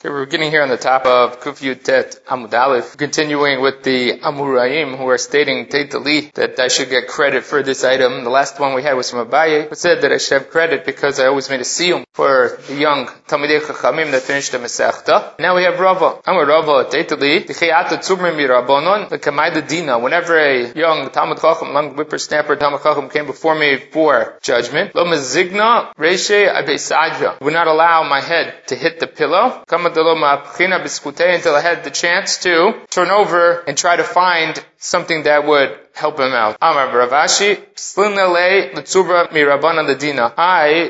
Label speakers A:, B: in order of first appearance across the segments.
A: Okay, we're beginning here on the top of Kuf Yud Tet Amud Aleph, continuing with the Amuraim who are stating Teitali that I should get credit for this item. The last one we had was from Abaye, who said that I should have credit because I always made a siyum for the young Talmidei Chachamim that finished the Masechta. Now we have Rava. Amar Rava Teitali, Tichayata Tzumrim Mirabonon, the Kamaida Dina. Whenever a young Talmud Chacham, young whippersnapper Talmud Chacham came before me for judgment, Lo Mezigna Reshe would not allow my head to hit the pillow until I had the chance to turn over and try to find something that would help him out. I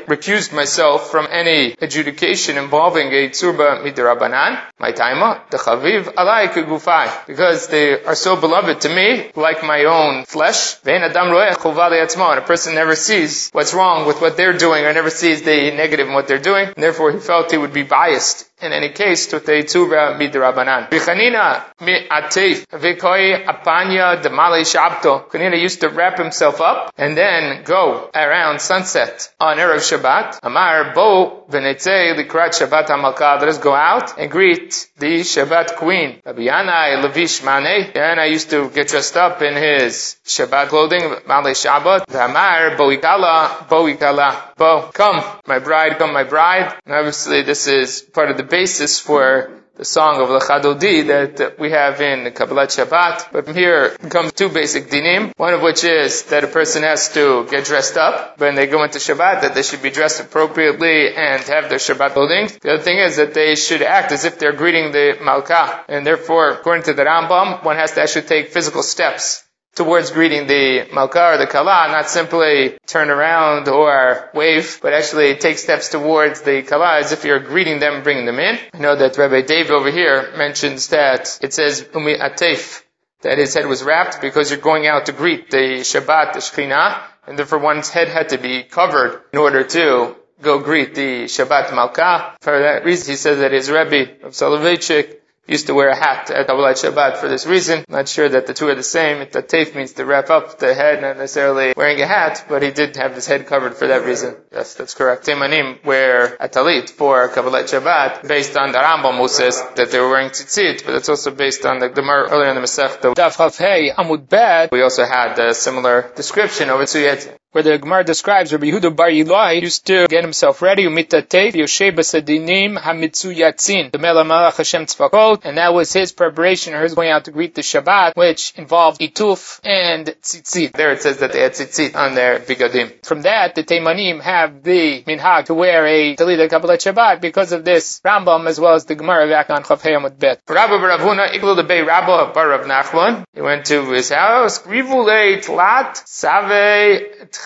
A: recused myself from any adjudication involving a Tzurba Midirabanan, my taima, the Chaviv, Alai Kugufai, because they are so beloved to me, like my own flesh. And a person never sees what's wrong with what they're doing, or never sees the negative in what they're doing, and therefore he felt he would be biased in any case to the Tzurba Midirabanan. Vichanina mi atef, vikoi apanya demale shabta Shabto, Kanina used to wrap himself up and then go around sunset on Erev Shabbat. Amar Bo Venetze Likrat Shabbat HaMalkah. Let us go out and greet the Shabbat queen. Rabbi Yanai Levish Mane. Yanai used to get dressed up in his Shabbat clothing, Male Shabbat. Amar Bo Ikala, Bo Ikala. Bo, come, my bride, come, my bride. And obviously this is part of the basis for the song of the Lachadodi that we have in Kabbalat Shabbat. But from here comes two basic dinim. One of which is that a person has to get dressed up when they go into Shabbat, that they should be dressed appropriately and have their Shabbat clothing. The other thing is that they should act as if they're greeting the Malkah. And therefore, according to the Rambam, one has to actually take physical steps towards greeting the Malka or the Kala, not simply turn around or wave, but actually take steps towards the Kala as if you're greeting them, bringing them in. I know that Rabbi Dave over here mentions that it says Umi Atef, that his head was wrapped because you're going out to greet the Shabbat, the Shekhinah, and therefore one's head had to be covered in order to go greet the Shabbat Malka. For that reason, he says that his Rebbe of Soloveitchik used to wear a hat at Kabbalat Shabbat for this reason. Not sure that the two are the same. The tafe means to wrap up the head, not necessarily wearing a hat, but he did have his head covered for that reason. Yes, that's correct. Temanim wear a talit for Kabbalat Shabbat based on the Rambam who says that they were wearing tzitzit, but it's also based on the Gemara earlier in the Masech. Daf Chav Amud Bad. We also had a similar description of it. Where the Gemara describes Rabbi Yehuda Bar Yilai used to get himself ready, umitatev Yoshe Basadinim Hamitzu Yatzin, the Melech Hashem Tzvakot, and that was his preparation, or his going out to greet the Shabbat, which involved ituf and tzitzit. There it says that they had tzitzit on their bigadim. From that, the Teimanim have the minhag to wear a Talita Kabbalat Shabbat because of this Rambam as well as the Gemara back on Chav with Bet. Rabbi Baravuna, Iglu the Bay Rabba Bar Rav Nachman, he went to his house, Rivule Tlat Save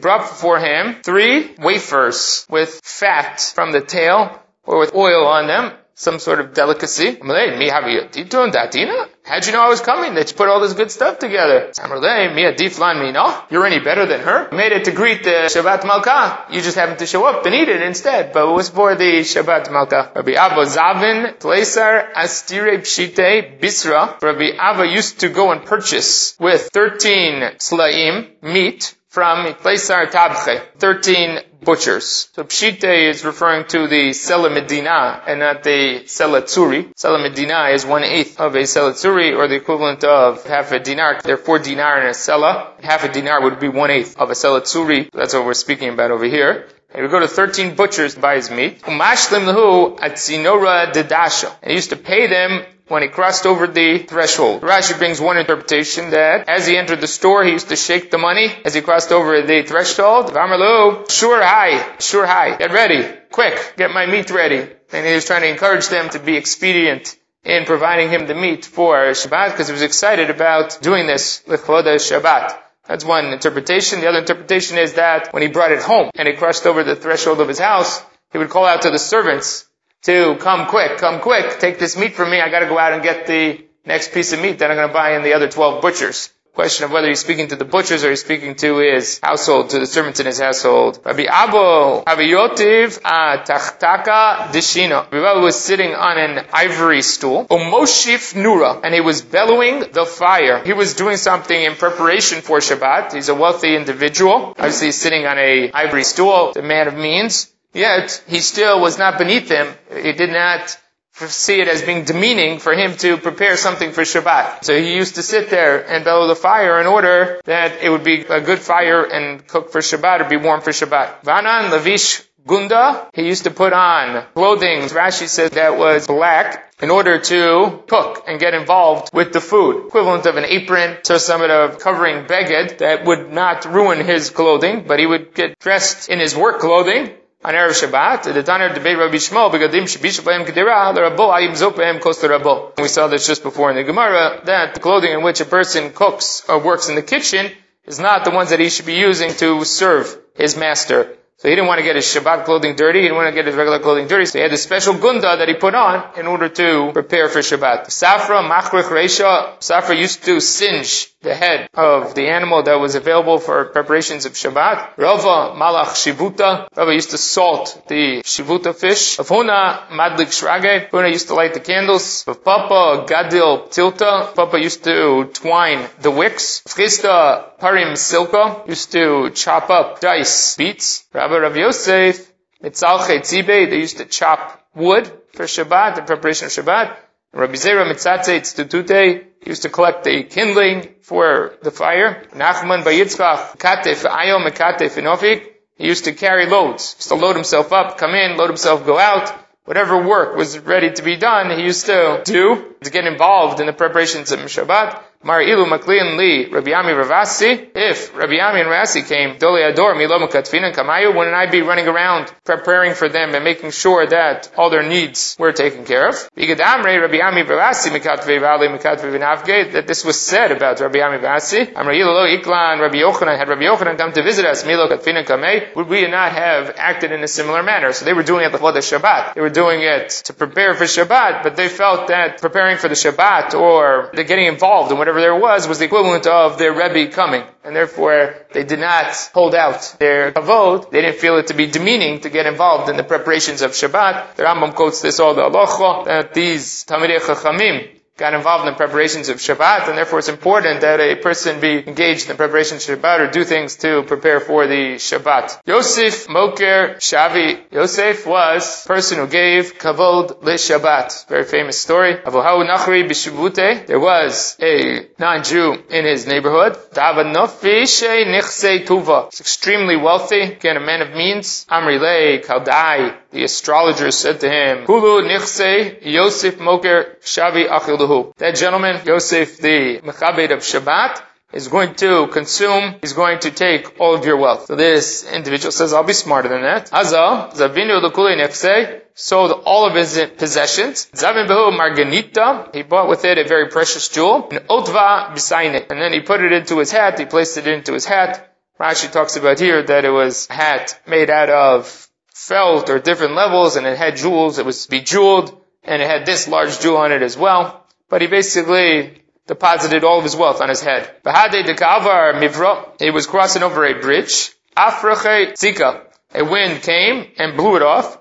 A: Brought for him three wafers with fat from the tail or with oil on them, some sort of delicacy. How'd you know I was coming? That you put all this good stuff together. You're any better than her? made it to greet the Shabbat Malka. You just happened to show up and eat it instead. But it was for the Shabbat Malka. Rabbi Abba Zavin, Tleisar, Astire Pshite, Bisra. Rabbi Abba used to go and purchase with 13 slaim, meat, from Ikleisar Tabche, 13 butchers. So Pshite is referring to the Sela Medina and not the Sela Tzuri. Sela Medina is one eighth of a Sela Tzuri or the equivalent of half a dinar. There are four dinar in a Sela. Half a dinar would be one eighth of a Sela Tzuri. That's what we're speaking about over here. He would go to 13 butchers buy his meat. Umashlim lahu atzinora dedasha. And he used to pay them when he crossed over the threshold. Rashi brings one interpretation that as he entered the store, he used to shake the money as he crossed over the threshold. Vamarlu, sure hi, sure hi, get ready, quick, get my meat ready. And he was trying to encourage them to be expedient in providing him the meat for Shabbat because he was excited about doing this with Shabbat. That's one interpretation. The other interpretation is that when he brought it home and he crossed over the threshold of his house, he would call out to the servants to come quick, come quick, take this meat from me. I got to go out and get the next piece of meat that I'm going to buy in the other 12 butchers. Question of whether he's speaking to the butchers or he's speaking to his household, to the servants in his household. Rabbi Abu Abiyotiv Tachtaka Dishino. Rabbi Abu was sitting on an ivory stool. Omoshif Nura. And he was bellowing the fire. He was doing something in preparation for Shabbat. He's a wealthy individual. Obviously he's sitting on a ivory stool. The man of means. Yet, he still was not beneath him. He did not see it as being demeaning for him to prepare something for Shabbat. So he used to sit there and bellow the fire in order that it would be a good fire and cook for Shabbat or be warm for Shabbat. Vanan Lavish Gunda, he used to put on clothing, Rashi says that was black, in order to cook and get involved with the food. Equivalent of an apron, so some of covering beged that would not ruin his clothing, but he would get dressed in his work clothing on Erev Shabbat, the Tanner debate Rabbi Shmuel, begadim shabishabayim kedira, the Rabbo ayim zopayim kos to Rabbo. We saw this just before in the Gemara, that the clothing in which a person cooks or works in the kitchen is not the ones that he should be using to serve his master. So he didn't want to get his Shabbat clothing dirty. He didn't want to get his regular clothing dirty. So he had a special gunda that he put on in order to prepare for Shabbat. Safra, machrich, reisha. Safra used to singe the head of the animal that was available for preparations of Shabbat. Rava, malach, shivuta. Rava used to salt the shivuta fish. Of Huna, madlik shrage. Huna used to light the candles. Of Papa, gadil, tilta. Papa used to twine the wicks. Chista, parim, silka. Used to chop up dice, beets. Rabbi Rav Yosef, Mitzalche Tzibe, they used to chop wood for Shabbat, the preparation of Shabbat. Rabbi Zera Mitzatze Tztutute, used to collect the kindling for the fire. Nachman Bayitzchach, Katef Ayo Mekatef Inofik, he used to carry loads. He used to load himself up, come in, load himself, go out. Whatever work was ready to be done, he used to do to get involved in the preparations of Shabbat. Mar ilu maklian li Rabbi Ravasi. If Rabbi and Ravasi came, Doli Ador Milo Makatfina Kamayu, wouldn't I be running around preparing for them and making sure that all their needs were taken care of? Bigadamre Rabbi Ravasi Mikatve Vali Mikatve Vinavge, that this was said about Rabbi Ami Ravasi. Amra ilu lo Iklan Rabbi Yochanan, had Rabbi Yochanan come to visit us, Milo Katfina Kamei, would we not have acted in a similar manner? So they were doing it the Shabbat. They were doing it to prepare for Shabbat, but they felt that preparing for the Shabbat or getting involved in whatever whatever there was was the equivalent of their Rebbe coming. And therefore, they did not hold out their kavod. They didn't feel it to be demeaning to get involved in the preparations of Shabbat. The Rambam quotes this all the halacha, that these Talmidei Chachamim, got involved in the preparations of Shabbat, and therefore it's important that a person be engaged in the preparation of Shabbat or do things to prepare for the Shabbat. Yosef Moker Shavi. Yosef was person who gave kavod le Shabbat. Very famous story. Avohahu Nachri B'Shavute. There was a non-Jew in his neighborhood. Tuva. He's extremely wealthy. Again, a man of means. Amri Le Kaldai. The astrologer said to him, Hulu Nichse Yosef Moker Shavi Achiluhu. That gentleman, Yosef, the Mechabed of Shabbat, is going to consume, is going to take all of your wealth. So this individual says, I'll be smarter than that. Azal, Zavinu Lukuli Nefse, sold all of his possessions. Zavin Behu Marganita, he bought with it a very precious jewel. And Otva Bisaine, and then he put it into his hat, he placed it into his hat. Rashi talks about here that it was a hat made out of felt or different levels, and it had jewels, it was bejeweled, and it had this large jewel on it as well but he basically deposited all of his wealth on his head. He was crossing over a bridge. A wind came and blew it off.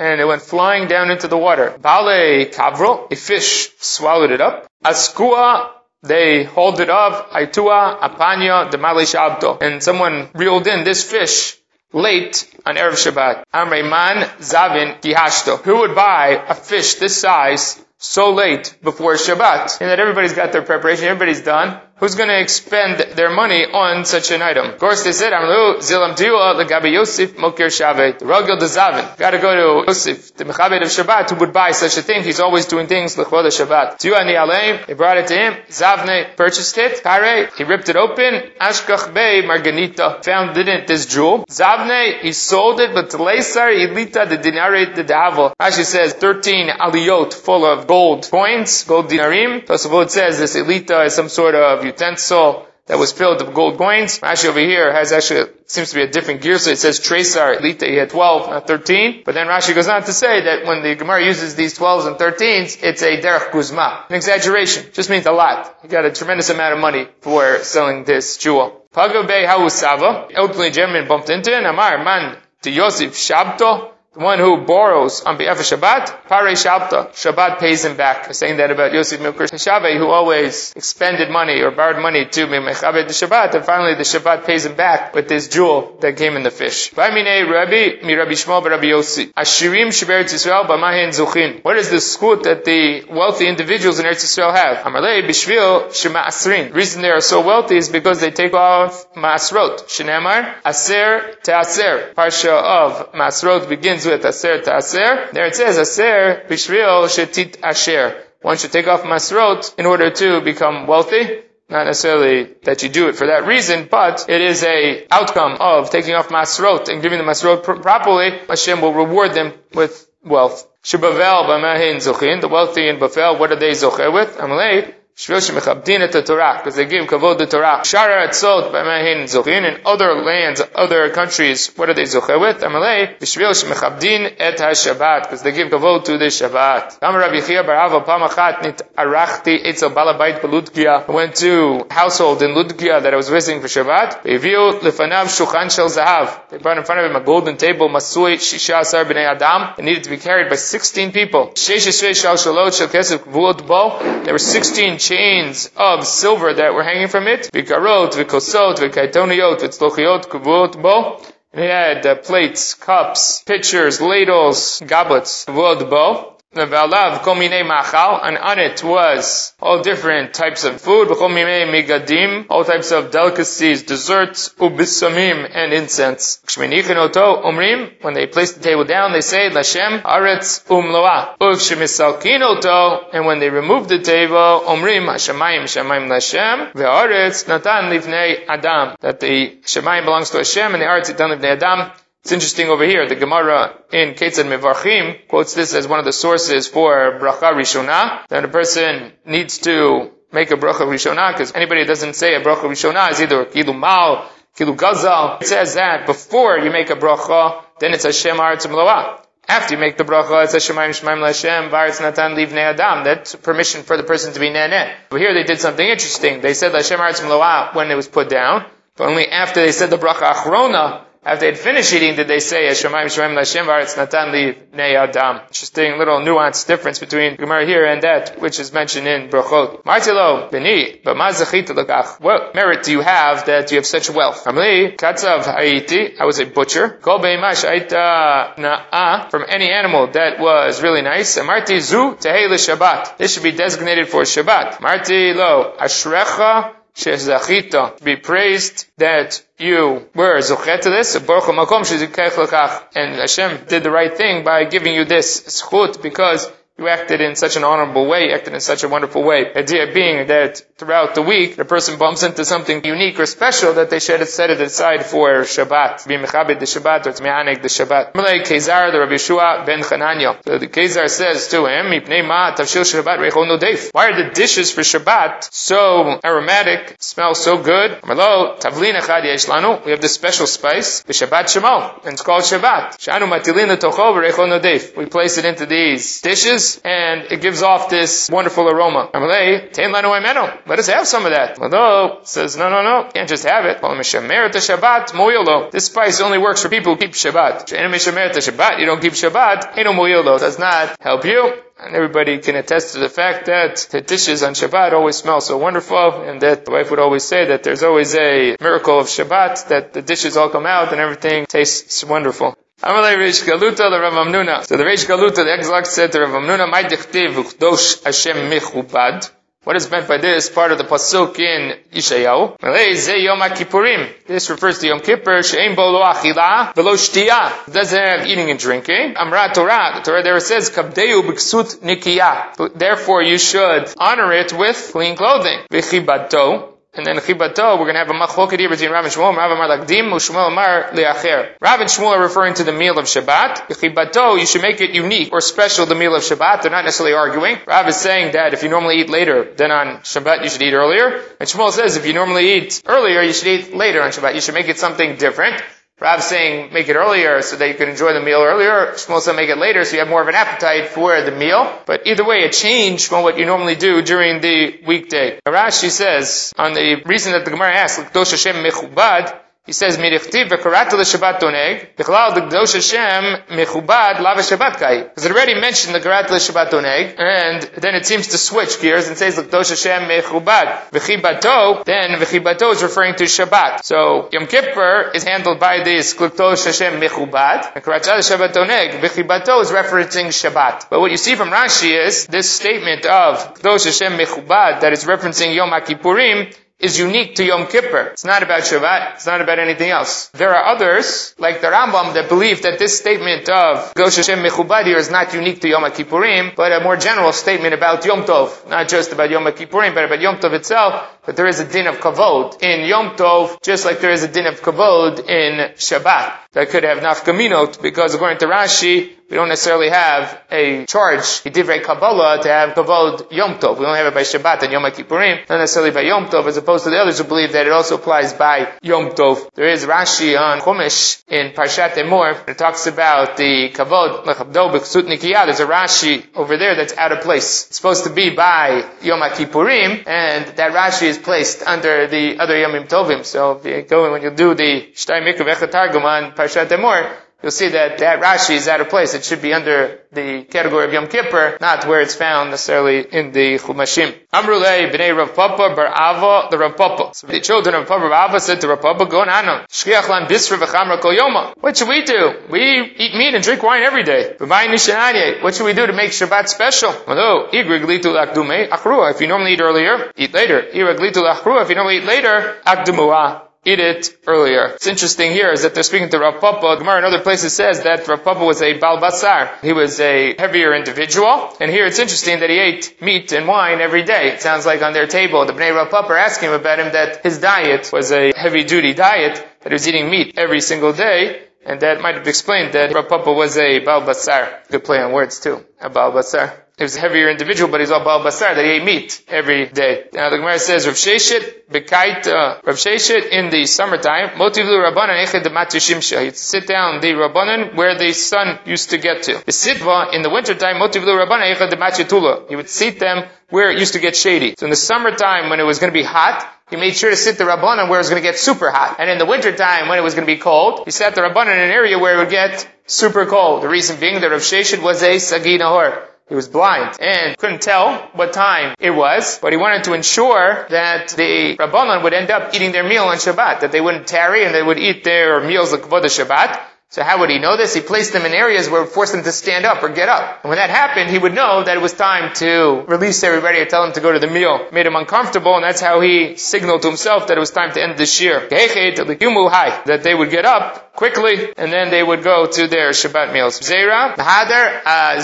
A: And it went flying down into the water. A fish swallowed it up. Askua they hauled it up, Aitua, Apanya, Demali Shabto. And someone reeled in this fish late on Erev Shabbat. Amreman Zavin Kihashto. Who would buy a fish this size so late before Shabbat, and that everybody's got their preparation, everybody's done, who's going to expend their money on such an item? Of course, they said, Amlu zilam diwa legabi Yosef mokir shavet, ragil dezavin. Got to go to Yosef, the mechabed of Shabbat, who would buy such a thing. He's always doing things lechvod Shabbat. Tiwa aleim, they brought it to him. Zavne purchased it. Kare, he ripped it open. Ashkach bey marganita, found in it this jewel. Zavne, he sold it, but leisar ilita the dinare the davo. Rashi says 13 aliyot full of gold coins, gold dinarim. Tosafot says this elita is some sort of utensil that was filled with gold coins. Rashi over here has actually, seems to be a different gear, so it says Tresar, Elita, he had 12, not 13. But then Rashi goes on to say that when the Gemara uses these 12s and 13s, it's a derech guzma. An exaggeration. Just means a lot. He got a tremendous amount of money for selling this jewel. Pagabe Hausava, elderly German bumped into it, Amar, man, to Yosef Shabto, the one who borrows on behalf of Shabbat, Pare Shabta, Shabbat pays him back. We're saying that about Yosef Milker Shabbat, who always expended money or borrowed money to Mechabed the Shabbat, and finally the Shabbat pays him back with this jewel that came in the fish. What is the skut that the wealthy individuals in Eretz Yisrael have? Amalei b'shvil shema asrin. The reason they are so wealthy is because they take off masrot. Shenemar, aser te'aser. Parsha of masrot begins with aser te'aser. There it says aser b'shvil shetit asher. One should take off masrot in order to become wealthy. Not necessarily that you do it for that reason, but it is a outcome of taking off masrot and giving the masrot pr- properly. Hashem will reward them with wealth. Shebavel b'mahin zochin, the wealthy in Bavel, what are they zocher with? Amalei, Because they give kavod the Torah. Shara etzot b'mahin zochin, in other lands, other countries, what are they zocher with? Amalei, Shvil shemechabdin et ha-Shabbat, because they give kavod to the Shabbat. Amar Rabbi Chia barava pamachat nit arachti etzel balabait beludkia. I went to household in Ludkia that I was visiting for Shabbat. Eviu lefanav shulchan shel zahav. They brought in front of him a golden table, masui shisha asar b'nei adam. It needed to be carried by 16 people. Sheish shal shalot shel kesef kvuot bo. There were 16 chains of silver that were hanging from it. Vikarot, vikosot, vikaitoniot, vitzlochiot, kvuot bo. And he had uh, plates, cups, pitchers, ladles, goblets, kvuot bo. V'alav kol minei machal, and on it was all different types of food, v'kol minei migadim, all types of delicacies, desserts, ubisamim, and incense. Kshmenichin oto umrim, when they place the table down, they say, Lashem aretz umloa. Ukshemisalkin oto, and when they remove the table, umrim, hashemayim, shemayim Lashem, ve'aretz natan livnei adam, that the shemayim belongs to Hashem, and the aretz natan livnei adam, it's interesting over here, the Gemara in Ketzad Mevarchim quotes this as one of the sources for bracha rishona, that a person needs to make a bracha rishona, because anybody that doesn't say a bracha rishona is either kilu mal, kilu gazal. It says that before you make a bracha, then it's Hashem Aretz Mloah. After you make the bracha, it's Hashemayim Shemaim Lashem, Varetz Natan Livnei Adam. That's permission for the person to be nene. But here they did something interesting. They said Hashem Aretz Mloah when it was put down, but only after they said the bracha Achrona, after they'd finished eating, did they say, Shemaim Shemaim Lashem Varetz Natan Li Nei Adam? Interesting little nuanced difference between Gemara here and that, which is mentioned in Brachot. Martilo, Beni, but Mazachita Lakach. What merit do you have that you have such wealth? Amli, Katzav Haiti, I was a butcher. Kol Beimash Aita Na'a, from any animal that was really nice. Marti Zu Tehei Shabbat. This should be designated for Shabbat. Marti Lo, Ashrecha Shezachita, be praised that you were zochet to this, and Hashem did the right thing by giving you this schut because you acted in such an honorable way, acted in such a wonderful way. The idea being that throughout the week, the person bumps into something unique or special that they should have set it aside for Shabbat. Be mechabed the Shabbat or the Shabbat. Kezar, the Rabbi Yeshua ben Chananya. So the Kezar says to him, Why are the dishes for Shabbat so aromatic, smell so good? Malo. We have this special spice, the Shabbat Shemo, and it's called Shabbat. Shanu matilin tochov We place it into these dishes, and it gives off this wonderful aroma. Let us have some of that. Although, says, no, no, no, can't just have it. This spice only works for people who keep Shabbat. You don't keep Shabbat, does not help you. And everybody can attest to the fact that the dishes on Shabbat always smell so wonderful, and that the wife would always say that there's always a miracle of Shabbat, that the dishes all come out and everything tastes wonderful. Amalei Reish Galuta, the Rav Hamnuna. So the Reish Galuta, the exarch said to Rav Hamnuna, "My dichtiv uchdosh Hashem michubad." What is meant by this part of the pasuk in Yeshayahu? Yom Kippurim. This refers to Yom Kippur. She'em bo lo achila velo shtiya. Doesn't have eating and drinking. Amra Torah. The Torah there says kabdeu b'ksut nikiya. Therefore, you should honor it with clean clothing. V'chibato. And then Chibato, we're going to have a machloket here between Rav and Shmuel. Rav Amar Shmuel Amar Leacher. Rav and Shmuel are referring to the meal of Shabbat. Chibato, you should make it unique or special, the meal of Shabbat. They're not necessarily arguing. Rav is saying that if you normally eat later, then on Shabbat you should eat earlier. And Shmuel says if you normally eat earlier, you should eat later on Shabbat. You should make it something different. Rav saying make it earlier so that you can enjoy the meal earlier. Shmuel said make it later so you have more of an appetite for the meal. But either way, a change from what you normally do during the weekday. Rashi says on the reason that the Gemara asks, He says, Mirichtiv v'karata l'shabbat doneg, b'chlal d'gdosh Hashem mechubad lava shabbat kai. Because it already mentioned the karata l'shabbat doneg, and then it seems to switch gears and says l'gdosh Hashem mechubad. V'chibato, then v'chibato is referring to Shabbat. So, Yom Kippur is handled by this l'gdosh Hashem mechubad, and karata l'shabbat doneg, v'chibato is referencing Shabbat. But what you see from Rashi is, this statement of l'gdosh Hashem mechubad that is referencing Yom HaKippurim is unique to Yom Kippur. It's not about Shabbat. It's not about anything else. There are others, like the Rambam, that believe that this statement of Gosh Hashem Mechubad is not unique to Yom Kippurim, but a more general statement about Yom Tov. Not just about Yom Kippurim, but about Yom Tov itself, that there is a din of kavod in Yom Tov, just like there is a din of kavod in Shabbat. That could have nafkaminot, because according to Rashi, we don't necessarily have a charge, a divrei Kabbalah, to have kavod Yom Tov. We don't have it by Shabbat and Yom Kippurim, not necessarily by Yom Tov, as opposed to the others who believe that it also applies by Yom Tov. There is Rashi on Chumash in Parshat Emor, it talks about the kavod, lechabdo b'chsut nikiyah. There's a Rashi over there that's out of place. It's supposed to be by Yom Kippurim, and that Rashi is placed under the other Yomim Tovim. So if you go, when you do the Shtay Mikra Targum on Parshat Emor, you'll see that that Rashi is out of place. It should be under the category of Yom Kippur, not where it's found necessarily in the Chumashim. Amrulei b'nei Rav Papa bar Ava, the Rav Papa. So the children of Papa bar Ava said to Rav Papa, go on Shkiach lan bisra v'chamra kol yoma. What should we do? We eat meat and drink wine every day. What should we do to make Shabbat special? Although, if you normally eat earlier, eat later. If you normally eat later, akdumuah eat it earlier. It's interesting here is that they're speaking to Rav Papa. Gemara in other places says that Rav Papa was a Balbasar. He was a heavier individual. And here it's interesting that he ate meat and wine every day. It sounds like on their table, the Bnei Rav Papa are asking about him that his diet was a heavy duty diet, that he was eating meat every single day. And that might have explained that Rav Papa was a Balbasar. Good play on words too. A Balbasar. He was a heavier individual, but he's all Baal Basar, that he ate meat every day. Now the Gemara says, Rav Sheshet, Bekait, uh, Rav Sheshet in the summertime, Motivlu Rabbanan Echad Shimsha. He'd sit down the Rabbanan where the sun used to get to. The Sitva, in the wintertime, Motivlu Rabbanan Echad Matitula. He would seat them where it used to get shady. So in the summertime, when it was going to be hot, he made sure to sit the Rabbanan where it was going to get super hot. And in the wintertime, when it was going to be cold, he sat the Rabbanan in an area where it would get super cold. The reason being that Rav Sheshet was a Sagi Nahor. He was blind and couldn't tell what time it was, but he wanted to ensure that the Rabbanon would end up eating their meal on Shabbat, that they wouldn't tarry and they would eat their meals like Kavod Shabbat. So how would he know this? He placed them in areas where it would force them to stand up or get up. And when that happened, he would know that it was time to release everybody or tell them to go to the meal. Made him uncomfortable, and that's how he signaled to himself that it was time to end the shir. That they would get up quickly, and then they would go to their Shabbat meals. Zera, uh,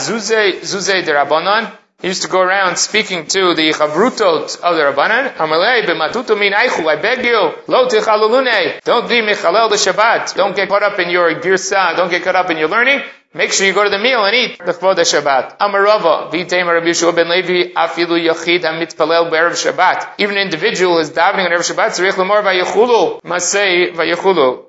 A: he used to go around speaking to the chavrutot of the Rabbanan. Amalei b'matutu min aichu. I beg you, lo tichalulune. Don't be michalel the Shabbat. Don't get caught up in your girsa. Don't get caught up in your learning. Make sure you go to the meal and eat the Chvod Shabbat. Amarava, v'teim Rabbi Yeshua ben Levi, afilu yachid ha-mitpalel b'erev Shabbat. Even an individual is davening on Erev Shabbat, tzarich lemor v'yechulu, masei v'yechulu.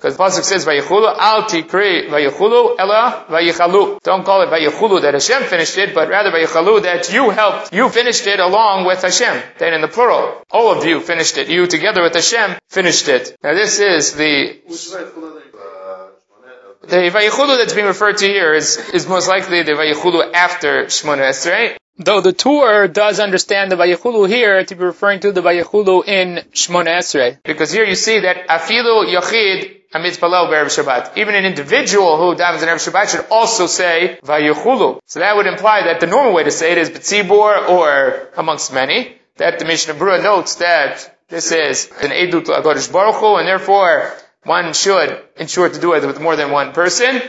A: Because the pasuk says vayichulu al tikri vayichulu ella vayichalu. Don't call it vayichulu that Hashem finished it, but rather vayichalu that you helped, you finished it along with Hashem. Then in the plural, all of you finished it. You together with Hashem finished it. Now this is the the vayichulu that's being referred to here is, is most likely the vayichulu after Shmona Esrei. Though the Tur does understand the Vayichulu here to be referring to the Vayichulu in Shmona Esrei. Because here you see that Afilu Yachid Amitzpalel Be'erev Shabbat. Even an individual who davens in Erev Shabbat should also say Vayuchulu. So that would imply that the normal way to say it is B'tzibor or amongst many. That the Mishnah Berurah notes that this is an Edut Agodash Baruch Hu, and therefore one should ensure to do it with more than one person.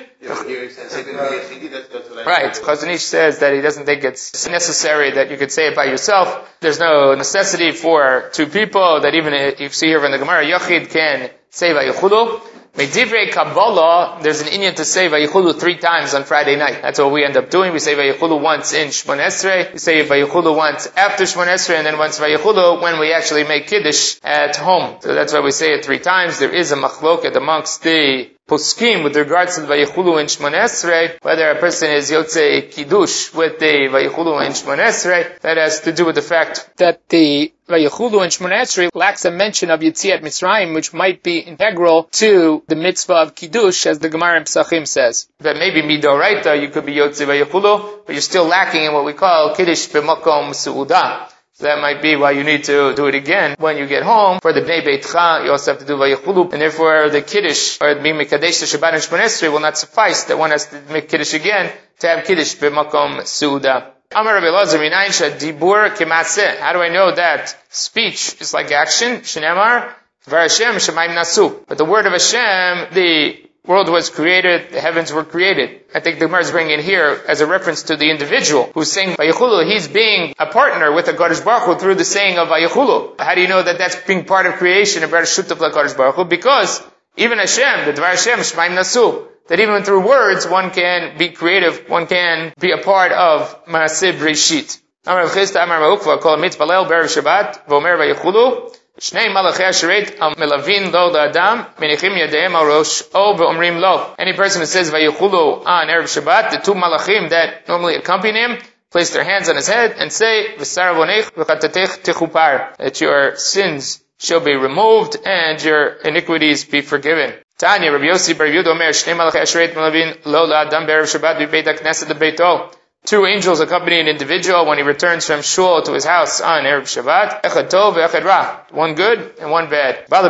A: Right. Chazon Ish says that he doesn't think it's necessary that you could say it by yourself. There's no necessity for two people, that even if you see here in the Gemara, Yachid can say by Vayichudu. Medivrei Kabbalah, there's an Inyan to say Vayichulu three times on Friday night. That's what we end up doing. We say Vayichulu once in Shmon Esrei, we say Vayichulu once after Shmon Esrei, and then once Vayichulu when we actually make Kiddush at home. So that's why we say it three times. There is a machloket amongst the poskim with regards to the Vayichulu in Shmon Esrei, whether a person is Yotze Kiddush with the Vayichulu in Shmon Esrei, that has to do with the fact that the Vayichulu and Shmon Esrei lacks a mention of Yitziat Mitzrayim, which might be integral to the mitzvah of Kiddush, as the Gemara in Psachim says. That maybe Midoraita, you could be Yotze Vayichulu, but you're still lacking in what we call Kiddush B'makom Su'udah. So that might be why you need to do it again when you get home. For the Bnei Beitcha, you also have to do Vayichulu, and therefore the Kiddush, or the Mikadesh to Shabbat and Shmonesri will not suffice, that one has to make Kiddush again to have Kiddush b'makom Suda. Amar Rabbi Lazar, dibur kemaseh. How do I know that speech is like action? Shenemar, Hashem shemayim nasu. But the word of Hashem, the world was created, the heavens were created. I think the Gemara is bringing it here as a reference to the individual who's saying Vayichulu. He's being a partner with the Kadosh Baruch Hu through the saying of Vayichulu. How do you know that that's being part of creation and better shutaf Kadosh Baruch Hu? Because even Hashem, the Dvar Hashem, Shemaim Nasu, that even through words one can be creative, one can be a part of Maaseh Breshit. Amar Chista, Amar Ma'ukva, kol mitzbalel be'er Shabbat, v'omer Vayichulu, שני מלאכי השרת המלווין לו לאדם, מניחים ידיהם על ראשו ואומרים לו. Any person who says ויכולו on Erev Shabbat, the two malachim that normally accompany him, place their hands on his head and say, v'sar vonech v'chatatech tichupar, that your sins shall be removed and your iniquities be forgiven. Tanya, Rabbi Yossi Bar Yud Omer, Shnei Malachei Asheret Malavin, Lo La'adam Be'erev Shabbat B'Beit HaKnesset Beito. Two angels accompany an individual when he returns from shul to his house on Erev Shabbat. Echad tov echad ra. One good and one bad. When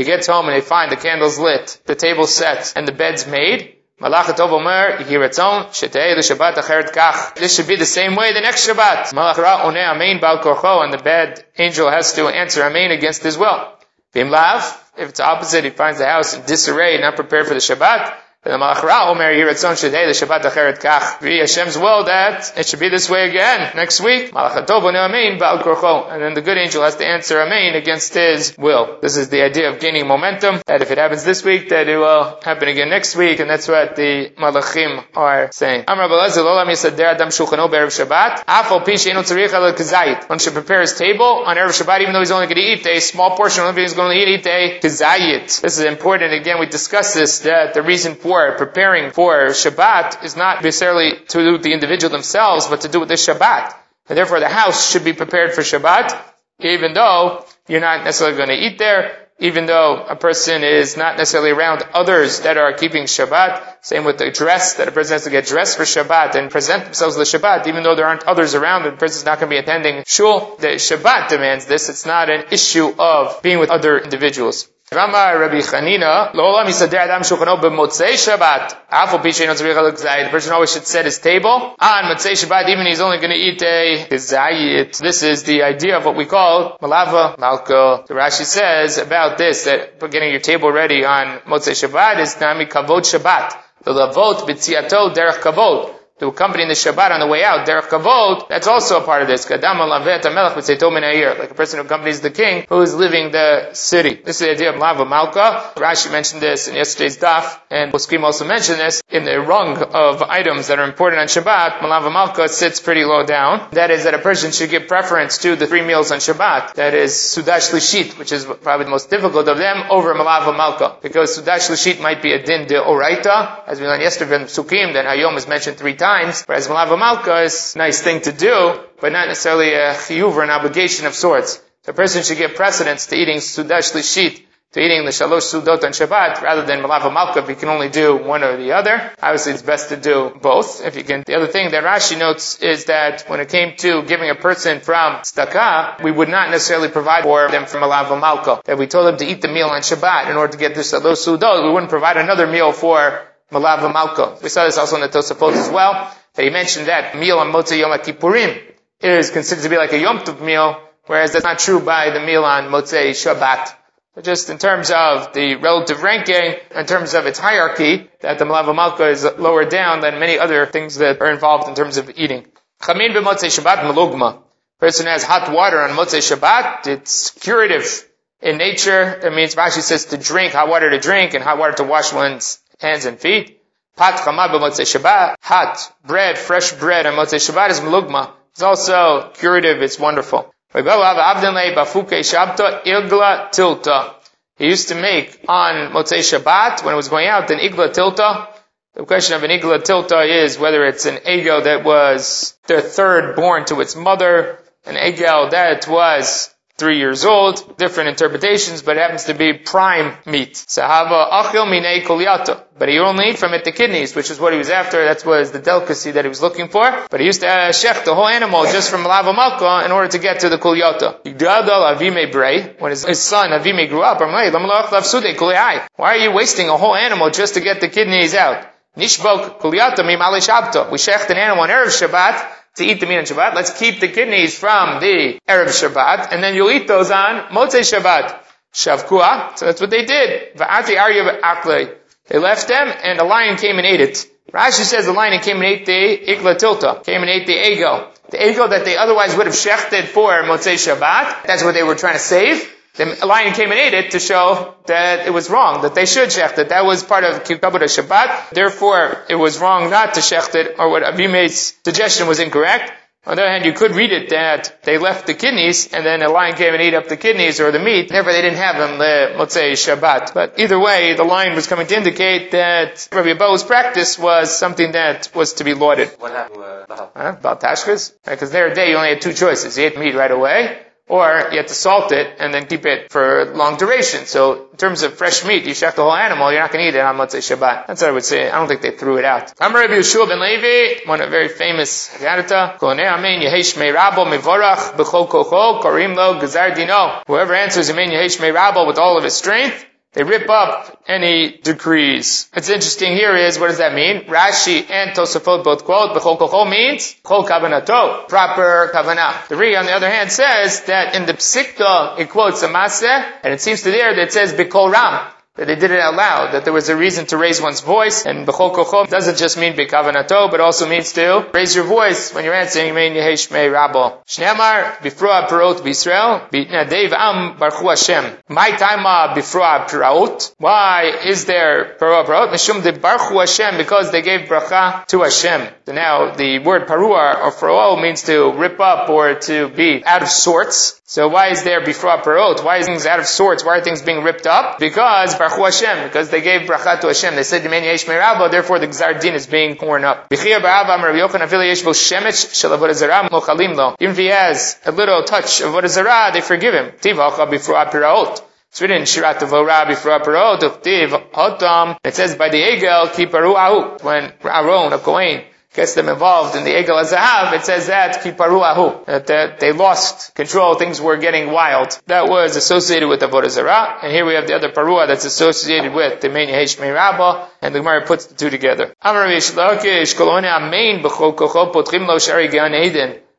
A: he gets home and they find the candles lit, the table set, and the bed's made, Malach Tov Omer, Yiratzon, Shetei L'Shabbat Acheret Kach. This should be the same way the next Shabbat. Malach Ra Oneh Amein Bal Korcho, and the bad angel has to answer Amein against his will. Vim Lav, if it's opposite, he finds the house in disarray, not prepared for the Shabbat, the Malachra Omer Yiratzon Shadei the Shabbat Acheret Kach. Be Hashem's will that it should be this way again next week. Malachatov Amein Ba'al Korcho. And then the good angel has to answer Amein against his will. This is the idea of gaining momentum. That if it happens this week, that it will happen again next week, and that's what the Malachim are saying. Amr Balazil Olam Yisader Adam Shulchano Be'erev Shabbat. Afal Pish Eno Tzarich Al Kazayit. One should prepare his table on Erev Shabbat, even though he's only going to eat a small portion it, he's going to eat, eat a Kazayit. This is important. Again, we discussed this, that the reason for for preparing for Shabbat is not necessarily to do with the individual themselves, but to do with the Shabbat. And therefore the house should be prepared for Shabbat, even though you're not necessarily going to eat there, even though a person is not necessarily around others that are keeping Shabbat. Same with the dress, that a person has to get dressed for Shabbat and present themselves to the Shabbat, even though there aren't others around, the person's not going to be attending shul. The Shabbat demands this. It's not an issue of being with other individuals. Rama Rabbi Chanina, Lo'olam yisader adam shulchano b'motzei Shabbat. Afal pishay no tzarich aluk The person always should set his table on Motzei Shabbat, even he's only going to eat a zayit. This is the idea of what we call malava malka. The Rashi says about this, that getting your table ready on Motzei Shabbat is nami kavod Shabbat. The lavot b'tziato derech kavod to accompany the Shabbat on the way out, derech kavod, that's also a part of this. Kadam alavet melech b'tzeitom like a person who accompanies the king who is leaving the city. This is the idea of lava malka. Rashi mentioned this in yesterday's daf, and Poskim also mentioned this in the rung of items that are important on Shabbat. Malava malka sits pretty low down. That is that a person should give preference to the three meals on Shabbat. That is sudash lishit, which is probably the most difficult of them, over malava malka, because sudash lishit might be a din de oraita, as we learned yesterday in Sukkim, that Hayom is mentioned three times times, whereas Malava Malka is a nice thing to do, but not necessarily a chiyuv or an obligation of sorts. So a person should give precedence to eating Sudash Lishit, to eating the Shalosh Sudot on Shabbat, rather than Malava Malka if you can only do one or the other. Obviously it's best to do both, if you can. The other thing that Rashi notes is that when it came to giving a person from Staka, we would not necessarily provide for them from Malava Malka. That we told them to eat the meal on Shabbat in order to get the Shalosh Sudot, we wouldn't provide another meal for Malava Malka. We saw this also in the Tosafot as well, that he mentioned that meal on Motzei Yom Kippurim is considered to be like a Yom Tov meal, whereas that's not true by the meal on Motzei Shabbat. But just in terms of the relative ranking, in terms of its hierarchy, that the Malava Malka is lower down than many other things that are involved in terms of eating. Chamin b'Motzei Shabbat melugma. Person has hot water on Motzei Shabbat, it's curative. In nature, that means Rashi says to drink, hot water to drink, and hot water to wash one's hands and feet. Pat chama b'motzei Shabbat, hot bread, fresh bread on Motzei Shabbat is melugma. It's also curative, it's wonderful. He used to make on Motzei Shabbat, when it was going out, an igla tilta. The question of an igla tilta is whether it's an egel that was the third born to its mother, an egel that was three years old, different interpretations, but it happens to be prime meat. Sahava achil minei kuliata. But he only ate from it the kidneys, which is what he was after. That was the delicacy that he was looking for. But he used to uh, shech the whole animal just from lava malka in order to get to the kuliata. When his, his son Avime grew up, why are you wasting a whole animal just to get the kidneys out? Shabta. We shecht an animal on Erev Shabbat to eat the meat on Shabbat. Let's keep the kidneys from the Arab Shabbat, and then you'll eat those on Motzei Shabbat. Shavkua. So that's what they did. They left them, and a lion came and ate it. Rashi says the lion came and ate the ikla tilta, came and ate the ego. The ego that they otherwise would have shechted for Motzei Shabbat. That's what they were trying to save. The lion came and ate it to show that it was wrong, that they should shecht it. That was part of Kikabura Shabbat. Therefore, it was wrong not to shecht it, or what Abime's suggestion was incorrect. On the other hand, you could read it that they left the kidneys, and then a lion came and ate up the kidneys or the meat. Therefore, they didn't have them the Motzei Shabbat. But either way, the lion was coming to indicate that Rabbi Abahu's practice was something that was to be lauded.
B: What happened to uh,
A: Huh? About Tashkas? Because their day, you only had two choices. You ate meat right away, or you have to salt it and then keep it for long duration. So in terms of fresh meat, you shech the whole animal, you're not going to eat it on Motzei Shabbat. That's what I would say. I don't think they threw it out. Amar Rabbi Yeshua ben Levi, one of very famous Gadata, Konei Amen Yehesh Rabo Mivorach B'chol Kocho Korim Lo Gazar Dino. Whoever answers Amen Yehesh Rabo with all of his strength, they rip up any decrees. What's interesting here is, what does that mean? Rashi and Tosafot both quote, B'chol kocho means, Chol kavanato, proper kavanah. The Ri, on the other hand, says that in the Psikta, it quotes a maseh, and it seems to there that it says B'kol ram, that they did it out loud, that there was a reason to raise one's voice, and b'chol kochom doesn't just mean b'kavanato, but also means to raise your voice when you're answering mein yehesh mei rabo. Shneamar bifroa parot b'Yisrael, b'nadev am baruch Hashem. My time bifroa parot. Why is there parot parot? Mishum de baruch Hashem, because they gave bracha to Hashem. So now, the word parua or froa means to rip up or to be out of sorts. So why is there before parot? Why is things out of sorts? Why are things being ripped up? Because Baruch Hashem, because they gave bracha to Hashem. They said Yemen Yesh Merabba, therefore the Gzar Din is being torn up. Even if he has a little touch of what is zarah, they forgive him. It's written Shirat Vora before Parot. It says by the Egel Kiparu Ahu. When Aaron, a Kohen, gets them involved in the Egel Azahav, it says that Kiparu Ahu. That, they lost control, things were getting wild. That was associated with Avodah Zarah. And here we have the other Parua that's associated with the Mein Yehesh Rabba, and the Gemara puts the two together.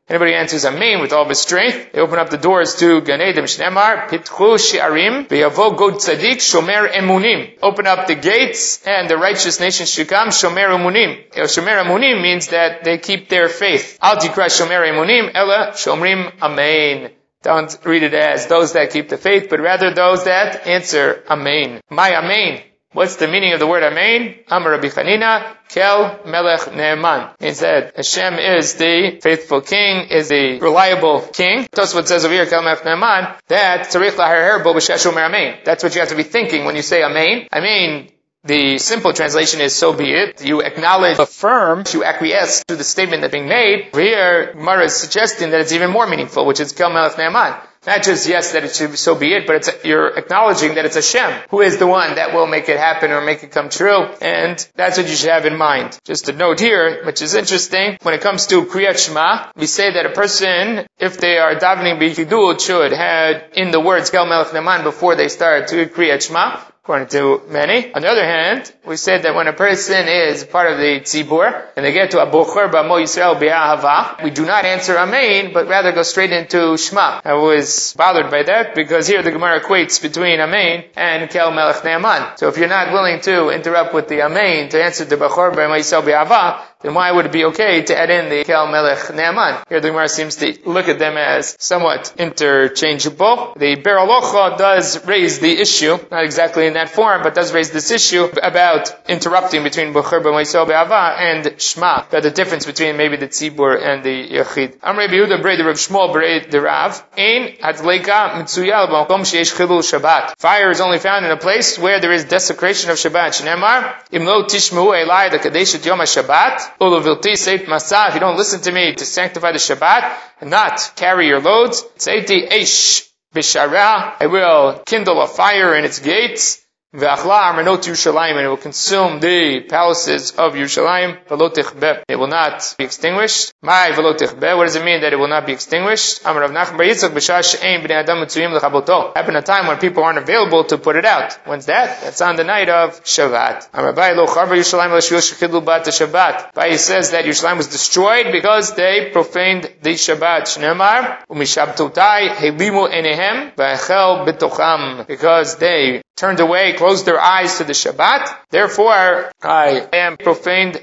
A: Anybody answers Amen with all of his strength, they open up the doors to Gan Eden. Shnemar, Pitchu Shi'arim, V'yavo God Tzadik, Shomer Emunim. Open up the gates, and the righteous nation should come, Shomer Emunim. Shomer Emunim means that they keep their faith. Al Tikra Shomer Emunim, Ella Shomrim Amen. Don't read it as those that keep the faith, but rather those that answer Amen. My Amen. What's the meaning of the word Amen? Amar Rabbi Chanina, Kel Melech Ne'eman. Means that Hashem is the faithful king, is the reliable king. Tosfot says over here, Kel Melech Ne'eman, that Tzarich Laher Bo B'Sheshu Amen. That's what you have to be thinking when you say Amen. mean, the simple translation is so be it. You acknowledge, affirm, you acquiesce to the statement that's being made. Here, Mara is suggesting that it's even more meaningful, which is Kel Melech Ne'eman. Not just yes that it should so be it, but it's you're acknowledging that it's a Hashem who is the one that will make it happen or make it come true, and that's what you should have in mind. Just a note here, which is interesting, when it comes to Kriyat Shema, we say that a person, if they are davening b'chidul, should have in the words Kel Melech Neman before they start to Kriyat Shema according to many. On the other hand, we said that when a person is part of the tzibur, and they get to Abukhar Bamo Yisrael Bi'ahava, we do not answer Amen, but rather go straight into Shema. I was bothered by that, because here the Gemara equates between Amen and Kel Melech Ne'aman. So if you're not willing to interrupt with the Amen to answer the Bachor Bamo Yisrael Bi'ahava, then why would it be okay to add in the Kel Melech Naaman? Here the Gemara seems to look at them as somewhat interchangeable. The Biur Halacha does raise the issue, not exactly in that form, but does raise this issue about interrupting between Bechor B'Moisel Be'ava and Shema, about the difference between maybe the Tzibur and the Yachid. Amr Yehuda Brei the Rav Shmuel Brei the Rav, Ein Adleika Mitzuyal B'Makom Sheyesh Chilul Shabbat. Fire is only found in a place where there is desecration of Shabbat. Shnemar, Im Lo Tishmu Elai the Yom HaShabbat, Ulavilti Seit Masah, if you don't listen to me to sanctify the Shabbat, and not carry your loads, Seiti Eish Bishara, I will kindle a fire in its gates, And it will consume the palaces of Yerushalayim. It will not be extinguished. My What does it mean that it will not be extinguished? Amar Rav a time when people aren't available to put it out. When's that? That's on the night of Shabbat. Amar Shabbat. Bai says that Yerushalayim was destroyed because they profaned the Shabbat. Because they turned away, closed their eyes to the Shabbat. Therefore, I am profaned.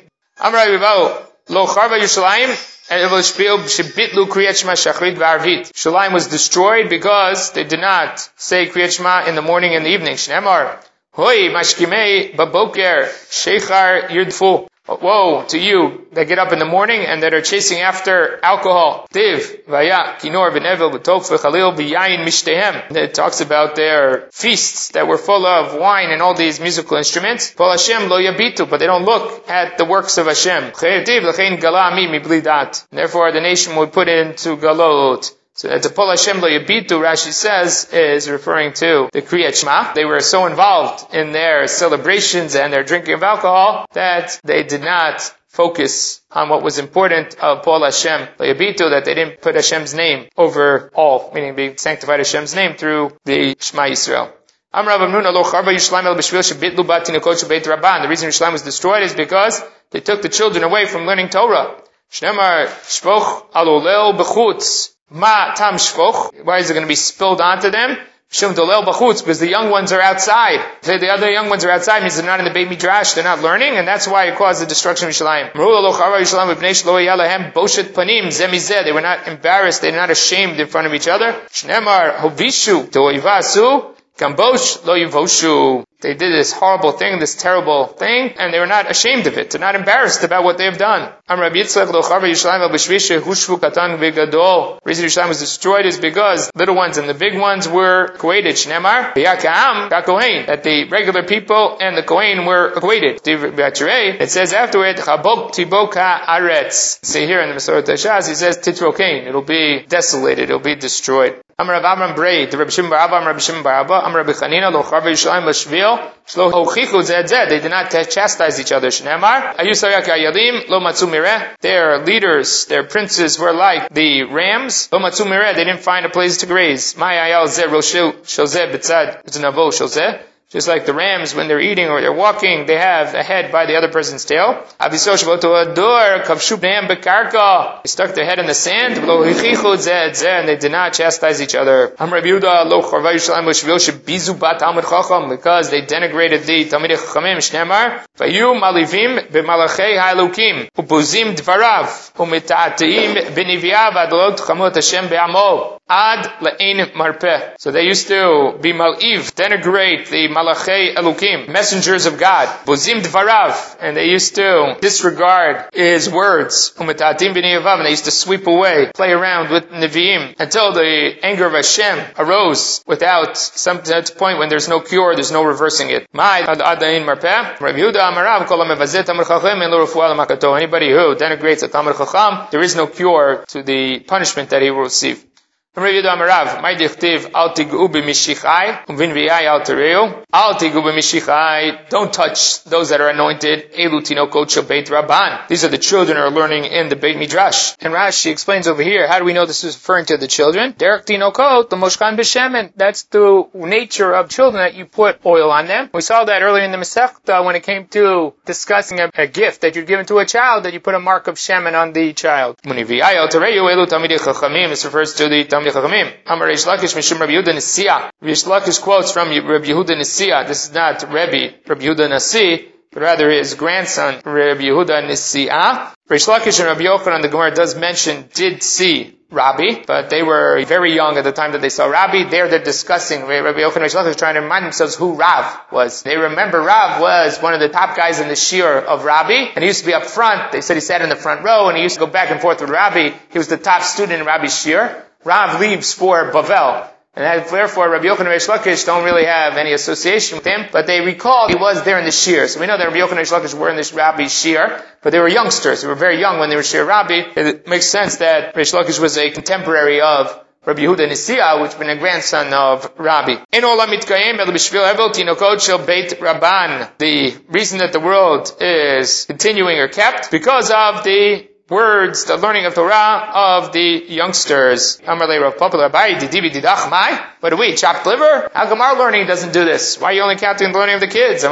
A: Lo charva Yerushalayim, and it was shachrit v'arvit. Shalim was destroyed because they did not say kriyat shema in the morning and the evening. Shnemar, hoi mashkimei baboker shechar yirdfu. Woe to you that get up in the morning and that are chasing after alcohol. Div, vaya, kinor, benevel, betokf, chalil, biyayin, mishtehem. It talks about their feasts that were full of wine and all these musical instruments. Pol Hashem lo yabitu, but they don't look at the works of Hashem. Therefore the nation would put into galot. So that the Pol Hashem lo yabitu, Rashi says, is referring to the Kriyat Shema. They were so involved in their celebrations and their drinking of alcohol that they did not focus on what was important of Pol Hashem lo yabitu, that they didn't put Hashem's name over all, meaning they sanctified Hashem's name through the Shema Yisrael. The reason Yerushalayim was destroyed is because they took the children away from learning Torah. Ma tam. Why is it going to be spilled onto them? Shum dolel b'chutz, because the young ones are outside. The other young ones are outside, means they're not in the Beit Midrash, they're not learning, and that's why it caused the destruction of Yerushalayim. They were not embarrassed, they were not ashamed in front of each other. Shnemar hovishu lo yivoshu. They did this horrible thing, this terrible thing, and they were not ashamed of it. They're not embarrassed about what they have done. The reason Yerushalayim was destroyed is because little ones and the big ones were equated. Shnemar, that the regular people and the Kohen were equated. It says afterward, Chabok tiboka aretz. See here in the Masoret HaShas, he says titrokain. It'll be desolated, it'll be destroyed. Amr Rav Amram the Rabbi Shimon Bar Abba, Rabbi Shimon Bar Abba, Amr Rabbi Chanina, Lo Charva Yerushalayim Lashvil, Shlo Hochichu Zed Zed, they did not chastise each other, Shneemar, Ayusayak Ayalim, Lo Matzu Mireh, their leaders, their princes were like the rams, Lo Matzu Mireh, they didn't find a place to graze, May Ayal Zeh Roshil, Shozeh Bitzad, Bitzanavo Shozeh, just like the rams, when they're eating or they're walking, they have a head by the other person's tail. They stuck their head in the sand, and they did not chastise each other. Because they denigrated the Talmidei. Ad. So they used to be mal'iv, denigrate the malachei elukim, messengers of God. Bozim dvarav. And they used to disregard his words. Umetatim b'niyavav. And they used to sweep away, play around with nevi'im until the anger of Hashem arose without some point when there's no cure, there's no reversing it. Anybody who denigrates a tamar chacham, there is no cure to the punishment that he will receive. Yehuda Amarav, my dichtiv, al tigu b'mishichai, umvin v'yai al tereu, al tigu b'mishichai, don't touch those that are anointed, tinokot shel beit rabban. These are the children who are learning in the Beit Midrash. And Rashi explains over here, how do we know this is referring to the children? Derek tinokot, the moshkan b'shemen, that's the nature of children that you put oil on them. We saw that earlier in the Masechta when it came to discussing a, a gift that you're given to a child, that you put a mark of shemen on the child. This refers to the Chachamim. Amar Reish Lakish Mishum Rabbi Yehuda. Reish Lakish quotes from Rabbi Yehuda Nisia. This is not Rabbi, Rabbi Yehuda Nasi. but rather his grandson, Rabbi Yehuda Nisi'ah. Reish Lakish and Rabbi Yochanan, the Gemara does mention, did see Rabbi, but they were very young at the time that they saw Rabbi. There they're discussing, Rabbi Yochanan Reish Lakish trying to remind themselves who Rav was. They remember Rav was one of the top guys in the Shiur of Rabbi, and he used to be up front. They said he sat in the front row, and he used to go back and forth with Rabbi. He was the top student in Rabbi's Shiur. Rav leaves for Bavel. And therefore, Rabbi Yochanan and Reish Lakish don't really have any association with him, but they recall he was there in the Shiur. So we know that Rabbi Yochanan and Reish Lakish were in this Rabbi's Shiur, but they were youngsters. They were very young when they were Shiur Rabbi. It makes sense that Reish Lakish was a contemporary of Rabbi Yehuda Nisia, which been a grandson of Rabbi. The reason that the world is continuing or kept because of the words, the learning of Torah of the youngsters. Amarle Rav Popular. But wait, chopped liver? How come our learning doesn't do this? Why are you only counting the learning of the kids?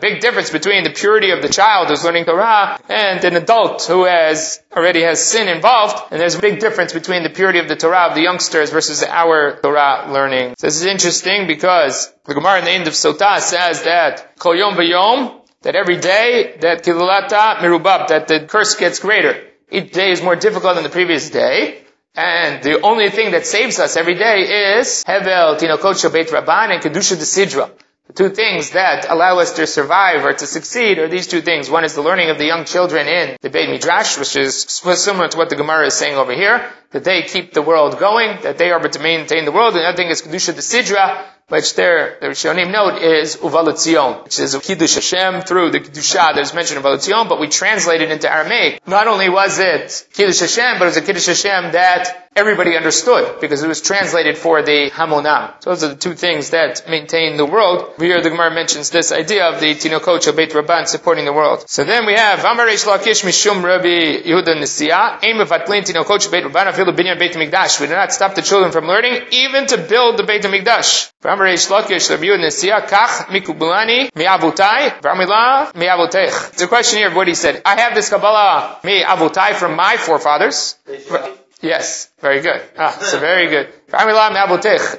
A: Big difference between the purity of the child who's learning Torah and an adult who has already has sin involved. And there's a big difference between the purity of the Torah of the youngsters versus our Torah learning. So this is interesting because the Gemara in the end of Sotah says that that every day that kilulata mirubab, that the curse gets greater. Each day is more difficult than the previous day. And the only thing that saves us every day is Hevel, Tinokot Shabbat Rabban, and Kedusha Desidra. The two things that allow us to survive or to succeed are these two things. One is the learning of the young children in the Beit Midrash, which is similar to what the Gemara is saying over here, that they keep the world going, that they are but to maintain the world. And the other thing is Kedusha Desidra, which there, the Rishonim note is Uvalatzion, which is a Kiddush Hashem through the Kiddusha that is mentioned in Uvalatzion, but we translate it into Aramaic. Not only was it Kiddush Hashem, but it was a Kiddush Hashem that everybody understood, because it was translated for the Hamonam. So those are the two things that maintain the world. Here the Gemara mentions this idea of the Tinokot Beit Rabban supporting the world. So then we have Amar Reish Lakish Mishum Rabbi Yehuda Nisiya, Aim of Atlin Tinokot Beit Rabban Afilu Binyan Beit Mikdash. We do not stop the children from learning, even to build the Beit Mikdash. Amar Reish Lakish Rabbi Yehuda Nisiya, Kach Mikubulani Mi'avutai, V'amila Mi'avutech. It's a question here of what he said. I have this Kabbalah Mi'avutai from my forefathers. Yes, very good. Ah, so very good.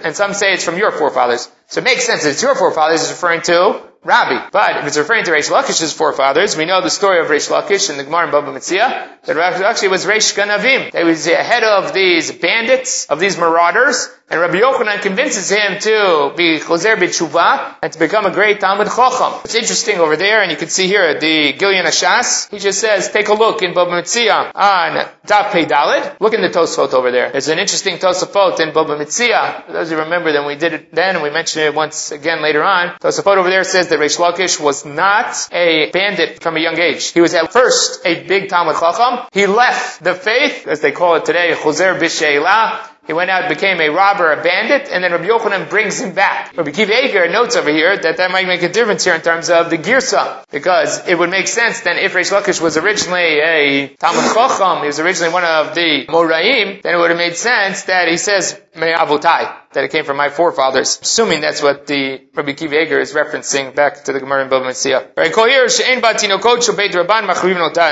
A: And some say it's from your forefathers. So it makes sense. It's your forefathers is referring to Rabbi. But if it's referring to Reish Lakish's forefathers, we know the story of Reish Lakish in the Gemara in Baba Metzia, that actually was Reish Ganavim. He was the head of these bandits, of these marauders, and Rabbi Yochanan convinces him to be Choser B'tshuva and to become a great Talmud Chacham. It's interesting over there, and you can see here the Gilyon HaShas. He just says, take a look in Baba Metzia on Daf Dalid. Look in the Tosfot over there. There's an interesting Tosfot in Baba Metzia. For those who remember, then we did it then, and we mentioned it once again later on. Tosfot over there says that Reish Lakish was not a bandit from a young age. He was at first a big Talmud Chacham. He left the faith, as they call it today, Choser B'Sheila, he went out, became a robber, a bandit, and then Rabbi Yochanan brings him back. Rabbi Akiva Eiger notes over here that that might make a difference here in terms of the girsa, because it would make sense then if Reish Lakish was originally a Talmud Chacham, he was originally one of the Moraim, then it would have made sense that he says, Me avotai, that it came from my forefathers, assuming that's what the Rabbi Akiva Eiger is referencing back to the Gemara in Bava Metzia.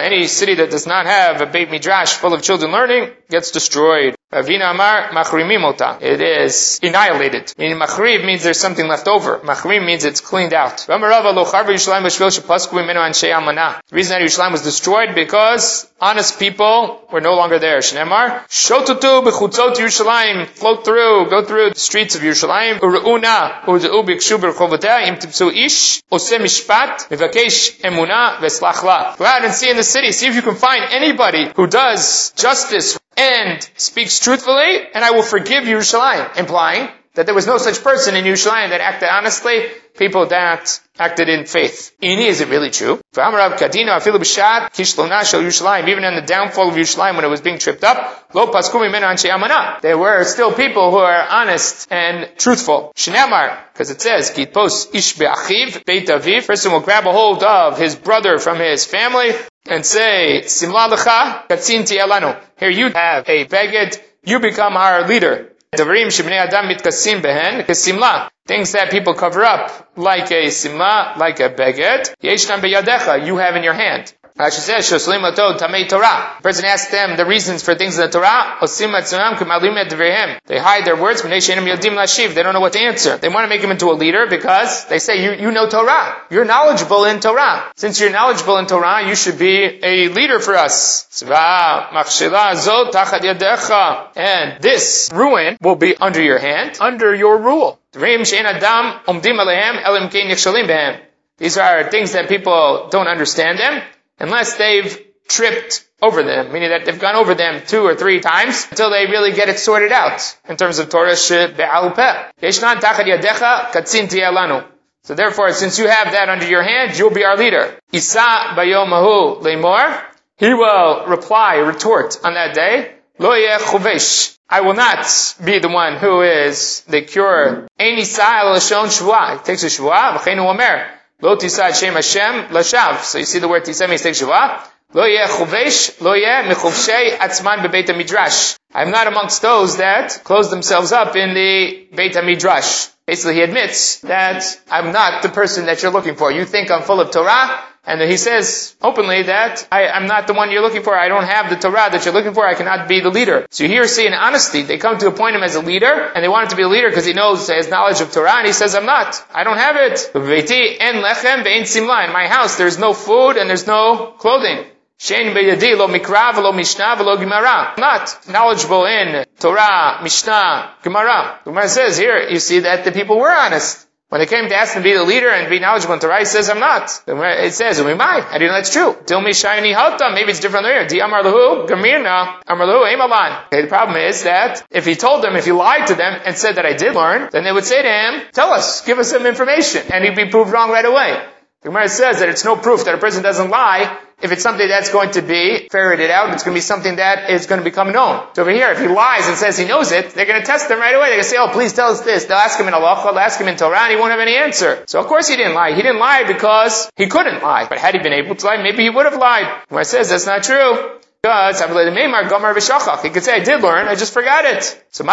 A: Any city that does not have a Beit Midrash full of children learning gets destroyed. Ravina Amar machrimim It is annihilated. Meaning machriv means there's something left over. Machrim means it's cleaned out. The reason that Yerushalayim was destroyed because honest people were no longer there. Shnemar shotutu bechutzot Yerushalayim float through, go through the streets of Yerushalayim. Uruuna uzu bikshu berchovotea im tipsu ish ose mishpat mivakesh emuna veslachla. Go out and see in the city. See if you can find anybody who does justice and speaks truthfully, and I will forgive Yerushalayim, implying that there was no such person in Yerushalayim that acted honestly, people that acted in faith. Ini, is it really true? Even in the downfall of Yerushalayim when it was being tripped up, there were still people who are honest and truthful. Because it says, person will grab a hold of his brother from his family and say, Simla lecha katzin elanu. Here you have a beged, you become our leader. Things that people cover up, like a simla, like a beged, you have in your hand. Rashi says, Shoslim Atod Tamei Torah. The person asks them the reasons for things in the Torah. Osim Atzunam Kamalim Et They hide their words. Yodim Lashiv. They don't know what to answer. They want to make him into a leader because they say, you, you know Torah. You're knowledgeable in Torah. Since you're knowledgeable in Torah, you should be a leader for us. And this ruin will be under your hand, under your rule. These are things that people don't understand them unless they've tripped over them, meaning that they've gone over them two or three times until they really get it sorted out in terms of Torah be'al So therefore, since you have that under your hand, you'll be our leader. Isa bayomahu lemor. He will reply, retort on that day. Lo chuvesh. I will not be the one who is the cure. Ein Isa lashon shua. He takes a shua. V'cheinu omer. Lo tisad shem Hashem lashav. So you see the word tisad means take shua. Lo yeh chuvesh. Lo yeh mechuvshei atzman bebeit midrash. I'm not amongst those that close themselves up in the Beit HaMidrash. Basically, he admits that I'm not the person that you're looking for. You think I'm full of Torah, and he says openly that I, am not the one you're looking for. I don't have the Torah that you're looking for. I cannot be the leader. So here see in honesty, they come to appoint him as a leader, and they want him to be a leader because he knows his knowledge of Torah, and he says, I'm not. I don't have it. In my house, there's no food and there's no clothing. lo mikra v'lo mishnah v'lo gemara. Not knowledgeable in Torah, Mishnah, Gemara. Gemara says here, you see that the people were honest. When they came to ask him to be the leader and be knowledgeable Torah, he says, I'm not. It says, we might. I do know that's true. Till me shiny halta. Maybe it's different here. Di amar lahu, gamirna, amar lahu, emalan. Okay, the problem is that if he told them, if he lied to them and said that I did learn, then they would say to him, tell us, give us some information. And he'd be proved wrong right away. The Gemara says that it's no proof that a person doesn't lie if it's something that's going to be ferreted out, it's going to be something that is going to become known. So over here, if he lies and says he knows it, they're going to test him right away. They're going to say, oh, please tell us this. They'll ask him in Allah, they'll ask him in Torah, and he won't have any answer. So of course he didn't lie. He didn't lie because he couldn't lie. But had he been able to lie, maybe he would have lied. Where says that's not true. Because he could say, I did learn, I just forgot it. So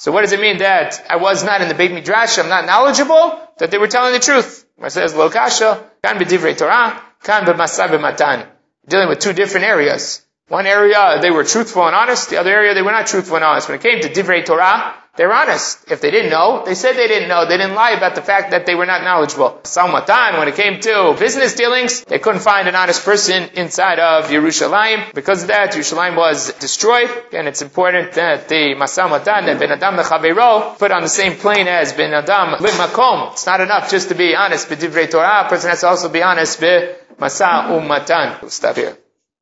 A: so what does it mean that I was not in the Beit Midrash, I'm not knowledgeable? That they were telling the truth. It says, Lo kasha, kan b'divrei Torah, kan b'masai b'matan. Dealing with two different areas. One area, they were truthful and honest. The other area, they were not truthful and honest. When it came to divrei Torah, they were honest. If they didn't know, they said they didn't know. They didn't lie about the fact that they were not knowledgeable. Salmatan, when it came to business dealings, they couldn't find an honest person inside of Yerushalayim. Because of that, Yerushalayim was destroyed. And it's important that the Masamatan, that Ben Adam Lechavero, put on the same plane as Ben Adam Limakom. It's not enough just to be honest, with Divrei Torah. A person has to also be honest, be Masa Umatan. We'll stop here.